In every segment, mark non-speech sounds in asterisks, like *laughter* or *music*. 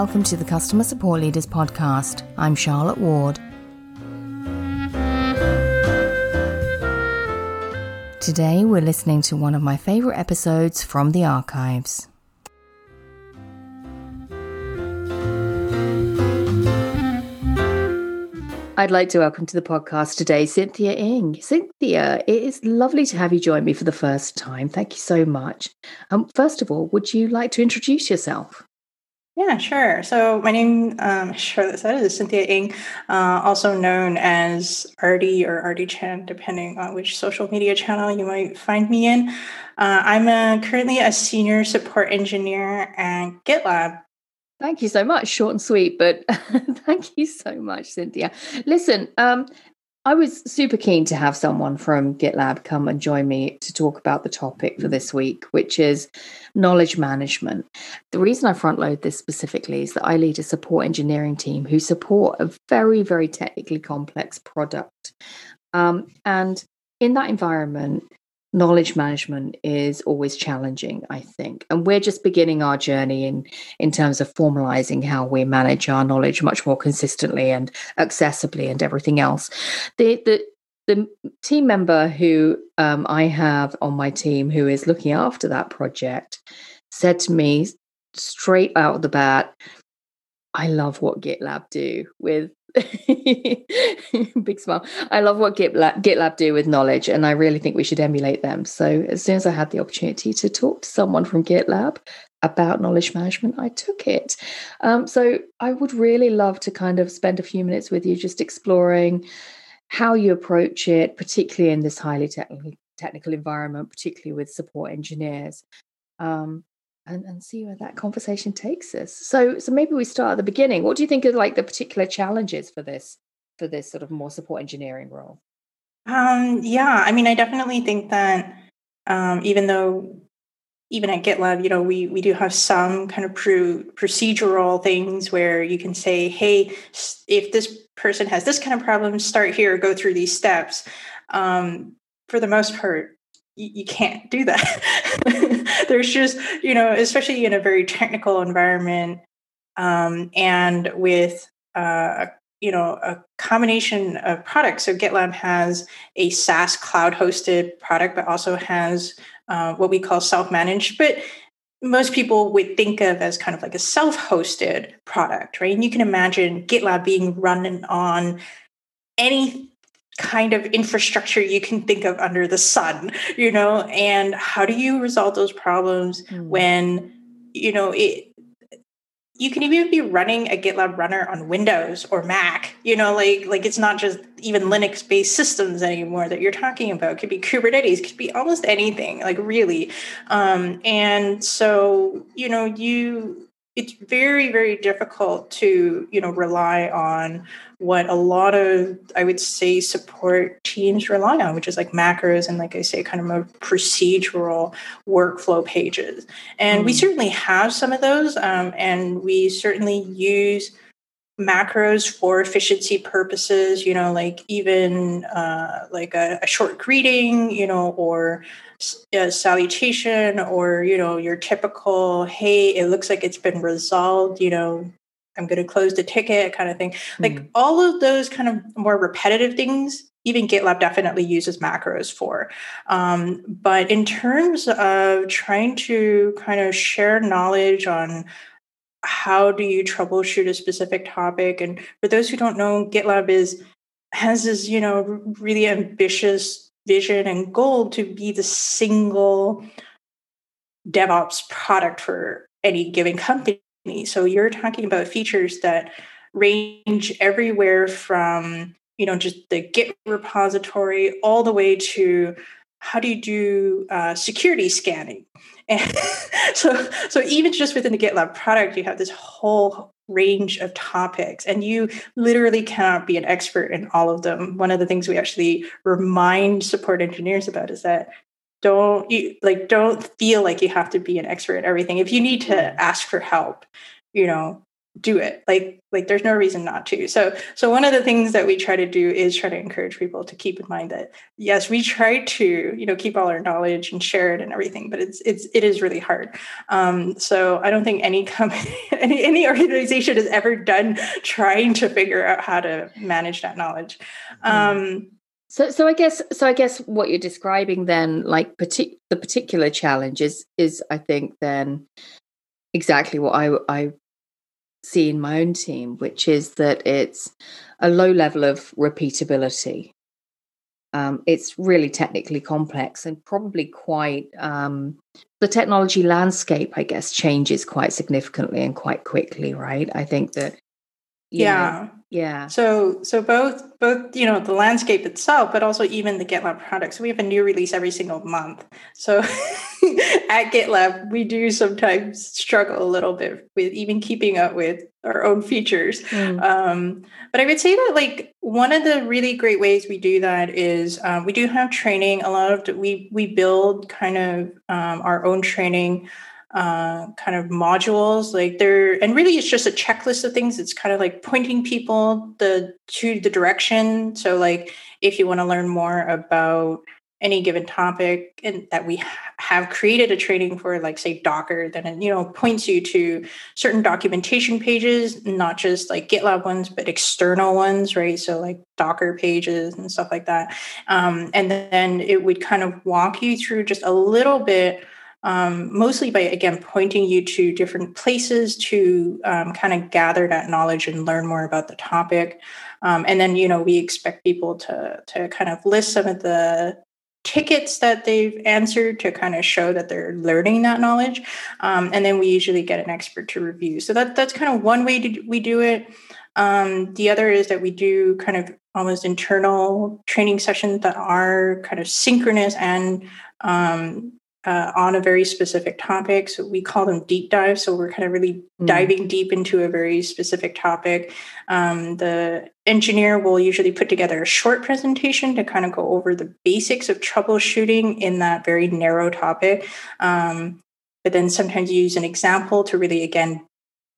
welcome to the Customer Support Leaders Podcast. I'm Charlotte Ward. Today, we're listening to one of my favourite episodes from the archives. I'd like to welcome to the podcast today Cynthia Ng. Cynthia, it is lovely to have you join me for the first time. Thank you so much. Um, first of all, would you like to introduce yourself? Yeah, sure. So my name, um, *laughs* Charlotte said, is Cynthia Ng, uh, also known as Artie or Artie Chan, depending on which social media channel you might find me in. Uh, I'm a, currently a senior support engineer at GitLab. Thank you so much. Short and sweet, but *laughs* thank you so much, Cynthia. Listen, um, I was super keen to have someone from GitLab come and join me to talk about the topic for this week, which is knowledge management. The reason I front load this specifically is that I lead a support engineering team who support a very, very technically complex product. Um, and in that environment, knowledge management is always challenging i think. And we're just beginning our journey in in terms of formalizing how we manage our knowledge much more consistently and accessibly and everything else. The the the team member who um, I have on my team who is looking after that project said to me straight out of the bat, I love what GitLab do with *laughs* Big smile. I love what GitLab, GitLab do with knowledge, and I really think we should emulate them. So, as soon as I had the opportunity to talk to someone from GitLab about knowledge management, I took it. Um, so, I would really love to kind of spend a few minutes with you just exploring how you approach it, particularly in this highly technical technical environment, particularly with support engineers. Um, and, and see where that conversation takes us. So so maybe we start at the beginning. What do you think are like the particular challenges for this for this sort of more support engineering role? Um, yeah, I mean, I definitely think that um, even though even at GitLab, you know, we we do have some kind of pro- procedural things where you can say, hey, if this person has this kind of problem, start here, go through these steps. Um, for the most part, you, can't do that. *laughs* There's just, you know, especially in a very technical environment um, and with, uh, you know, a combination of products. So GitLab has a SaaS cloud hosted product, but also has uh, what we call self managed. But most people would think of as kind of like a self-hosted product, right? And you can imagine GitLab being run on any kind of infrastructure you can think of under the sun you know? And how do you resolve those problems mm. when you know it you can even be running a gitlab runner on windows or mac you know? Like like it's not just even linux based systems anymore that you're talking about. It could be kubernetes could be almost anything like really. Um and so you know you it's very very difficult to you know rely on what a lot of i would say support teams rely on which is like macros and like i say kind of more procedural workflow pages and mm. we certainly have some of those um, and we certainly use macros for efficiency purposes you know like even uh, like a, a short greeting you know or a salutation or you know your typical hey it looks like it's been resolved you know i'm going to close the ticket kind of thing mm-hmm. like hmm. all of those kind of more repetitive things even gitlab definitely uses macros for um, but in terms of trying to kind of share knowledge on how do you troubleshoot a specific topic and for those who don't know gitlab is has this you know really ambitious vision and goal to be the single DevOps product for any given company. So you're talking about features that range everywhere from you know just the Git repository all the way to how do you do uh, security scanning and *laughs* so so even just within the GitLab product, you have this whole range of topics and you literally cannot be an expert in all of them. One of the things we actually remind support engineers about is that don't you like don't feel like you have to be an expert in everything. If you need to mm-hmm. ask for help you know do it. Like like there's no reason not to. So so one of the things that we try to do is try to encourage people to keep in mind that yes we try to you know keep all our knowledge and share it and everything but it's it's it is really hard. Um so i don't think any company *laughs* any any organization has ever done trying to figure out how to manage that knowledge. Mm. um so so i guess so i guess what you're describing then like partic- the particular challenge is is i think then exactly what I, I see in my own team, which is that it's a low level of repeatability. Um, it's really technically complex and probably quite um, the technology landscape, I guess, changes quite significantly and quite quickly, right? I think that yeah know, yeah. So so both both you know the landscape itself but also even the gitlab products. We have a new release every single month. So *laughs* at gitlab we do sometimes struggle a little bit with even keeping up with our own features. Mm. um, but i would say that like one of the really great ways we do that is um, we do have training. A lot of we we build kind of um, our own training uh, kind of modules like there and really it's just a checklist of things. It's kind of like pointing people the to the direction. So like if you want to learn more about any given topic and that we have created a training for like say docker then it you know points you to certain documentation pages not just like gitlab ones but external ones right? So like docker pages and stuff like that. Um, and then it would kind of walk you through just a little bit um, mostly by again pointing you to different places to um, kind of gather that knowledge and learn more about the topic. Um, and then you know we expect people to to kind of list some of the tickets that they've answered to kind of show that they're learning that knowledge. Um, and then we usually get an expert to review. So that that's kind of one way to, we do it. Um, the other is that we do kind of almost internal training sessions that are kind of synchronous and um, uh, on a very specific topic. So we call them deep dives. So we're kind of really mm. diving deep into a very specific topic. Um, the engineer will usually put together a short presentation to kind of go over the basics of troubleshooting in that very narrow topic. Um, but then sometimes you use an example to really, again,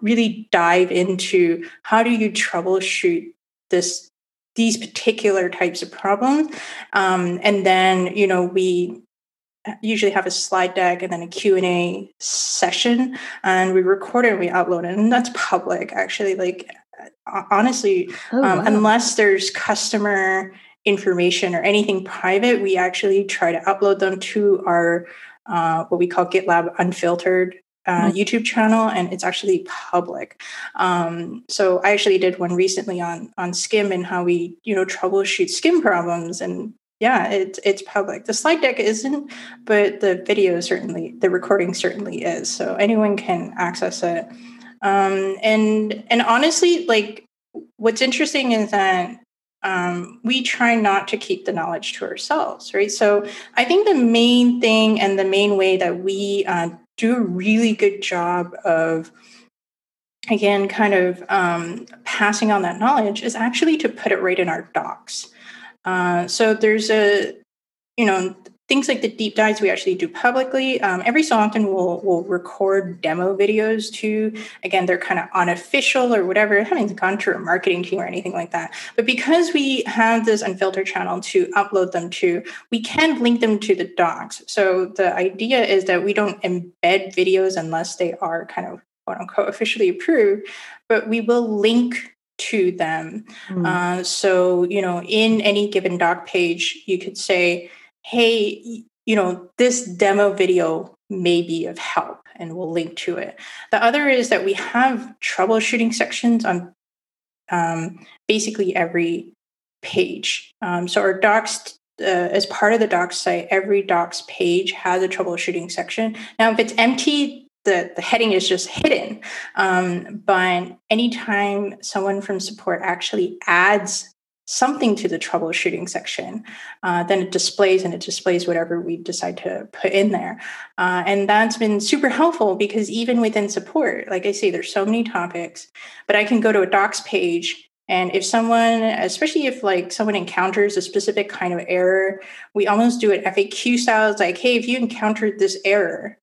really dive into how do you troubleshoot this these particular types of problems um, and then you know we usually have a slide deck and then a q&a session and we record it and we upload it and that's public actually like honestly oh, um, wow. unless there's customer information or anything private we actually try to upload them to our uh, what we call gitlab unfiltered uh, mm-hmm. YouTube channel, and it's actually public. Um, so I actually did one recently on on SCIM and how we you know troubleshoot SCIM problems, and yeah, it's it's public. The slide deck isn't, but the video certainly, the recording certainly is. So anyone can access it. Um, and and honestly, like what's interesting is that um, we try not to keep the knowledge to ourselves, right? So I think the main thing and the main way that we uh, do a really good job of again kind of um, passing on that knowledge is actually to put it right in our docs uh, so there's a, you know, things like the deep dives we actually do publicly. Um, every so often we'll we'll record demo videos too. Again, they're kind of unofficial or whatever. I haven't gone to a marketing team or anything like that. But because we have this unfiltered channel to upload them to, we can link them to the docs. So the idea is that we don't embed videos unless they are kind of quote unquote officially approved, but we will link to them. Mm. Uh, so, you know, in any given doc page, you could say, hey, you know, this demo video may be of help, and we'll link to it. The other is that we have troubleshooting sections on um, basically every page. Um, so, our docs uh, as part of the docs site, every docs page has a troubleshooting section. Now, if it's empty, the, the heading is just hidden. Um, but anytime someone from support actually adds something to the troubleshooting section, uh, then it displays and it displays whatever we decide to put in there. Uh, and that's been super helpful because even within support, like I say, there's so many topics, but I can go to a docs page and if someone, especially if like someone encounters a specific kind of error, we almost do it FAQ style. It's like, hey, if you encountered this error,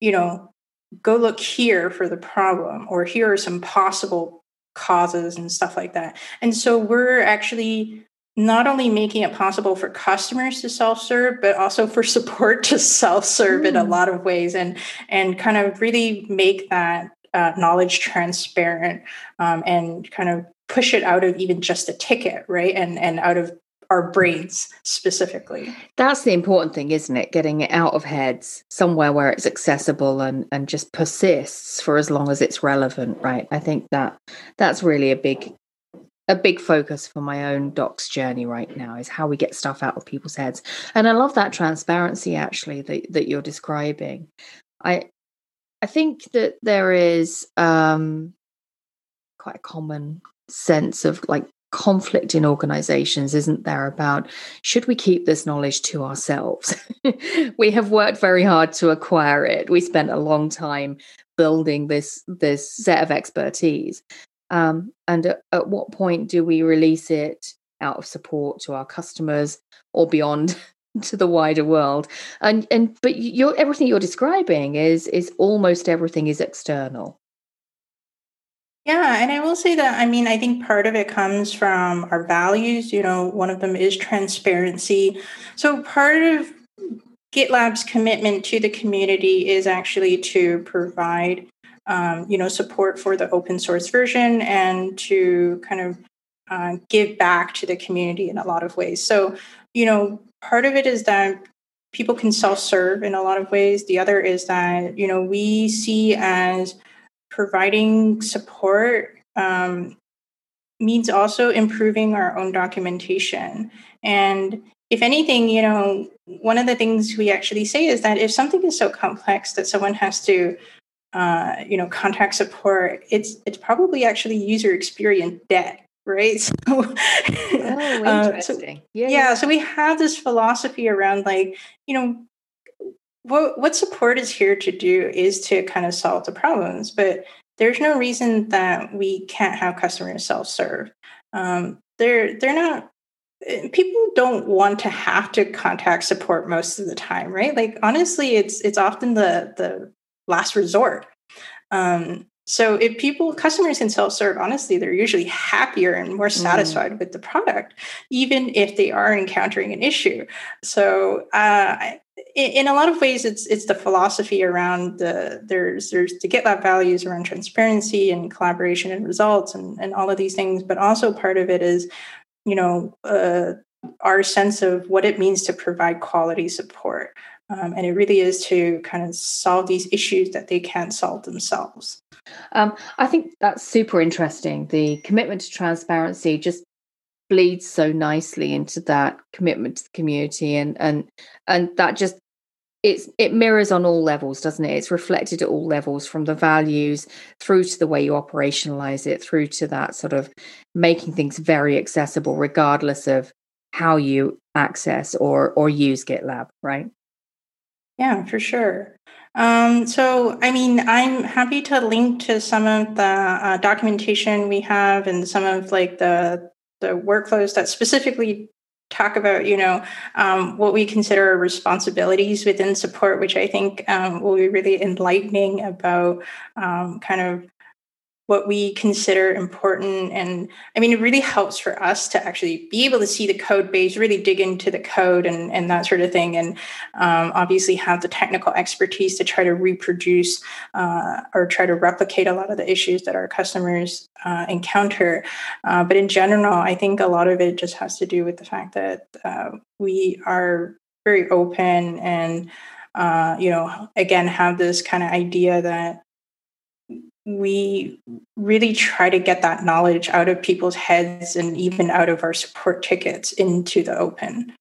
you know, go look here for the problem, or here are some possible causes and stuff like that. And so we're actually not only making it possible for customers to self-serve but also for support to self-serve mm. in a hmm. lot of ways and and kind of really make that uh, knowledge transparent um, and kind of push it out of even just a ticket right and and out of our brains specifically. That's the important thing isn't it? Getting it out of heads somewhere where it's accessible and and just persists for as long as it's relevant right? I think that that's really a big a big focus for my own docs journey right now is how we get stuff out of people's heads. And i love that transparency actually that, that you're describing. I i think that there is um quite a common sense of like conflict in organizations isn't there about should we keep this knowledge to ourselves? *laughs* We have worked very hard to acquire it. We spent a long time building this this set of expertise. Um, and at, at what point do we release it out of support to our customers or beyond *laughs* to the wider world? And and but you're everything you're describing is is almost everything is external yeah and i will say that i mean i think part of it comes from our values you know one of them is transparency so part of gitlab's commitment to the community is actually to provide um, you know, support for the open source version and to kind of uh, give back to the community in a lot of ways. So, you know, part of it is that people can self-serve in a lot of ways. The other is that you know we see as providing support um, means also improving our own documentation. And if anything, you know, one of the things we actually say is that if something is so complex that someone has to uh, you know contact support it's it's probably actually user experience debt right *laughs* so, oh, interesting. so yeah, yeah, yeah so we have this philosophy around like you know what what support is here to do is to kind of solve the problems but there's no reason that we can't have customers self-serve um, they're they're not eh, people don't want to have to contact support most of the time right like honestly it's it's often the the last resort. Um, so if people, customers can self-serve, honestly, they're usually happier and more mm. satisfied mm. with the product, even if they are encountering an issue. So uh, in, in, a lot of ways, it's it's the philosophy around the there's there's the GitLab values around transparency and collaboration and results and, and all of these things, but also part of it is, you know, uh, our sense of what it means to provide quality support. Um, and it really is to kind of solve these issues that they can't solve themselves. Um, I think that's super interesting. The commitment to transparency just bleeds so nicely into that commitment to the community, and and and that just it's it mirrors on all levels, doesn't it? It's reflected at all levels, from the values through to the way you operationalize it, through to that sort of making things very accessible, regardless of how you access or or use GitLab, right? Yeah, for sure. Um, so, I mean, I'm happy to link to some of the uh, documentation we have and some of like the the workflows that specifically talk about, you know, um, what we consider responsibilities within support, which I think um, will be really enlightening about um, kind of what we consider important. And I mean, it really helps for us to actually be able to see the code base, really dig into the code and, and that sort of thing. And um, obviously have the technical expertise to try to reproduce uh, or try to replicate a lot of the issues that our customers uh, encounter. Uh, but in general, I think a lot of it just has to do with the fact that uh, we are very open and uh, you know, again, have this kind of idea that we really try to get that knowledge out of people's heads and even out of our support tickets into the open.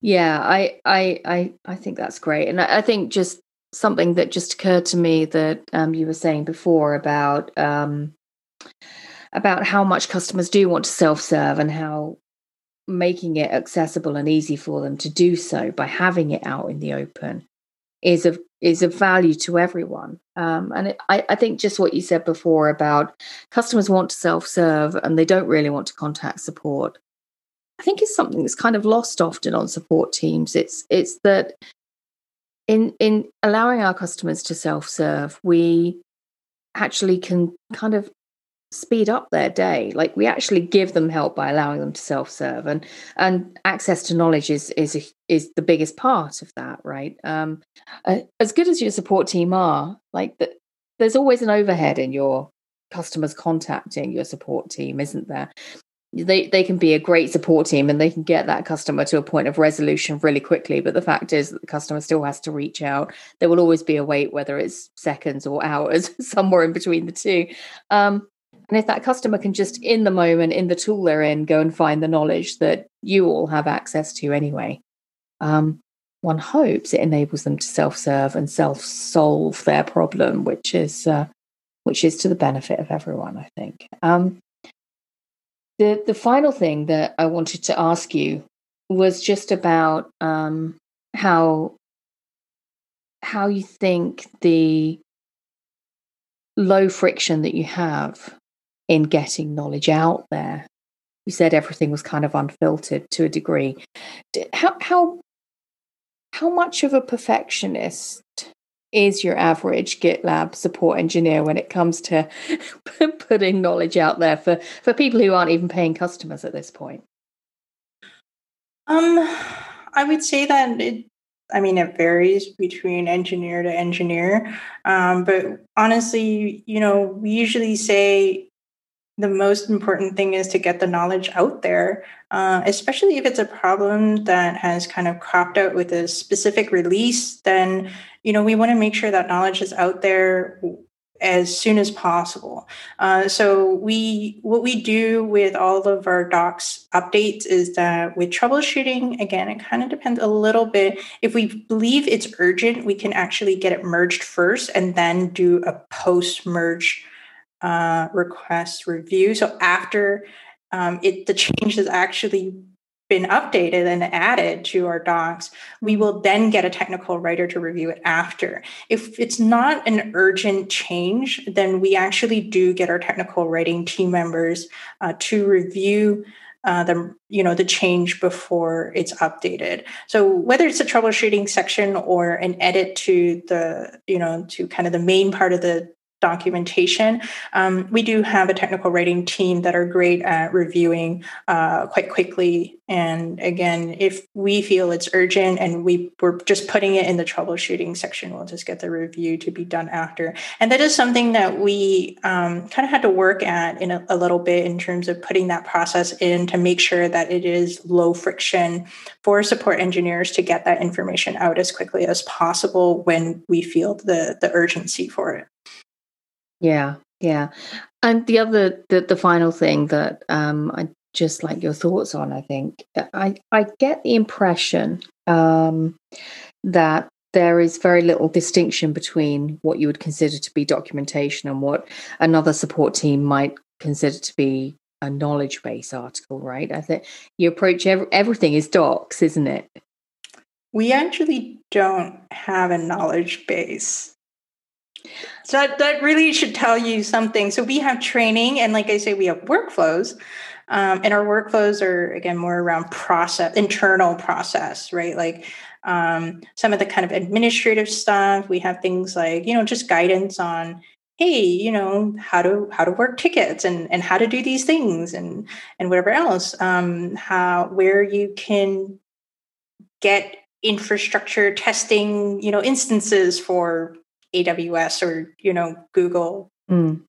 Yeah i i i, I think that's great. And I, I think just something that just occurred to me that um, you were saying before about um, about how much customers do want to self-serve and how making it accessible and easy for them to do so by having it out in the open is of is of value to everyone. Um, and it, I, I think just what you said before about customers want to self serve and they don't really want to contact support. I think is something that's kind of lost often on support teams. It's it's that in in allowing our customers to self-serve, we actually can kind of speed up their day. Like we actually give them help by allowing them to self-serve and and access to knowledge is is a, is the biggest part of that right? Um uh, as good as your support team are like the, there's always an overhead in your customers contacting your support team isn't there? They they can be a great support team and they can get that customer to a point of resolution really quickly but the fact is that the customer still has to reach out. There will always be a wait whether it's seconds or hours *laughs* somewhere in between the two. Um, and if that customer can just in the moment in the tool they're in go and find the knowledge that you all have access to anyway um, one hopes it enables them to self-serve and self-solve their problem which is uh, which is to the benefit of everyone i think. Um, the the final thing that I wanted to ask you was just about um, how how you think the low friction that you have in getting knowledge out there. You said everything was kind of unfiltered to a degree. How how how much of a perfectionist is your average GitLab support engineer when it comes to *laughs* putting knowledge out there for, for people who aren't even paying customers at this point? Um, I would say that it, I mean, it varies between engineer to engineer. Um, but honestly, you know, we usually say the most important thing is to get the knowledge out there, uh, especially if it's a problem that has kind of cropped out with a specific release. Then, you know, we want to make sure that knowledge is out there as soon as possible. Uh, so we what we do with all of our docs updates is that with troubleshooting, again, it kind of depends a little bit. If we believe it's urgent, we can actually get it merged first and then do a post merge uh, request review. So after um, it, the change has actually been updated and added to our docs, we will then get a technical writer to review it after. If it's not an urgent change, then we actually do get our technical writing team members uh, to review uh, the you know the change before it's updated. So whether it's a troubleshooting section or an edit to the you know to kind of the main part of the documentation. Um, we do have a technical writing team that are great at reviewing uh, quite quickly. And again, if we feel it's urgent and we we're just putting it in the troubleshooting section, we'll just get the review to be done after. And that is something that we um, kind of had to work at in a, a little bit in terms of putting that process in to make sure that it is low friction for support engineers to get that information out as quickly as possible when we feel the the urgency for it. Yeah, yeah. And the other, the, the final thing that um, I just like your thoughts on, I think, uh, I, I get the impression um, that there is very little distinction between what you would consider to be documentation and what another support team might consider to be a knowledge base article, right? I think you approach every, everything is docs, isn't it? We actually don't have a knowledge base. So that, that really should tell you something. So we have training, and like I say, we have workflows. Um, and our workflows are again more around process, internal process, right? Like um, some of the kind of administrative stuff. We have things like you know just guidance on hey you know how to how to work tickets and and how to do these things and and whatever else um how where you can get infrastructure testing you know instances for AWS or you know Google mm.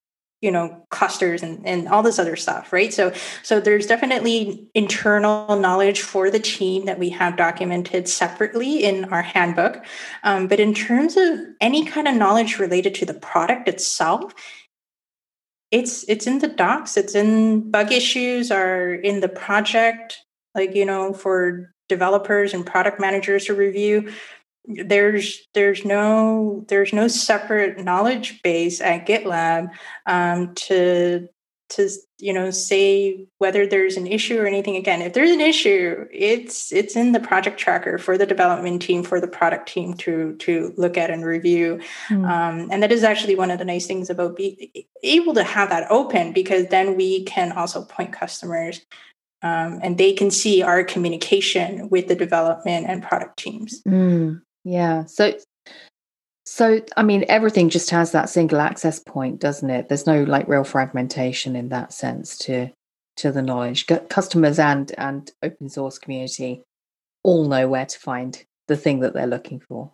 you know clusters and, and all this other stuff right? So so there's definitely internal knowledge for the team that we have documented separately in our handbook. Um, but in terms of any kind of knowledge related to the product itself it's it's in the docs. It's in bug issues are in the project like you know for developers and product managers to review there's there's no there's no separate knowledge base at GitLab um, to to you know say whether there's an issue or anything again if there's an issue it's it's in the project tracker for the development team for the product team to to look at and review mm. um, and that is actually one of the nice things about being able to have that open because then we can also point customers um, and they can see our communication with the development and product teams mm. Yeah. So so I mean everything just has that single access point, doesn't it? There's no like real fragmentation in that sense to to the knowledge. customers and and open source community all know where to find the thing that they're looking for.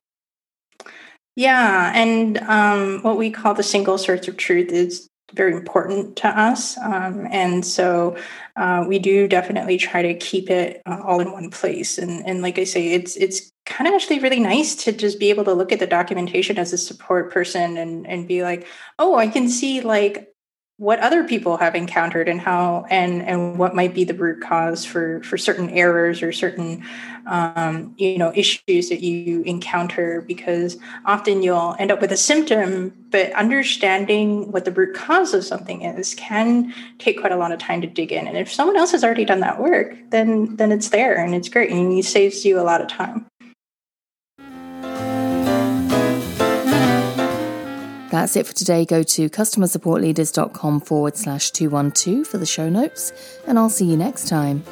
Yeah, and um, what we call the single source of truth is very important to us. Um, and so uh, we do definitely try to keep it uh, all in one place. And, and like I say, it's it's kind of actually really nice to just be able to look at the documentation as a support person and, and be like, oh, I can see like what other people have encountered and how and and what might be the root cause for for certain errors or certain um, you know issues that you encounter because often you'll end up with a symptom but understanding what the root cause of something is can take quite a lot of time to dig in and if someone else has already done that work then then it's there and it's great and it saves you a lot of time That's it for today. Go to customersupportleaders.com forward slash 212 for the show notes, and I'll see you next time.